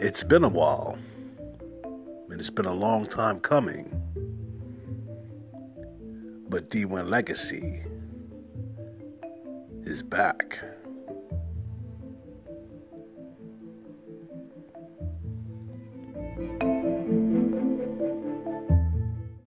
It's been a while, and it's been a long time coming. But D1 Legacy is back.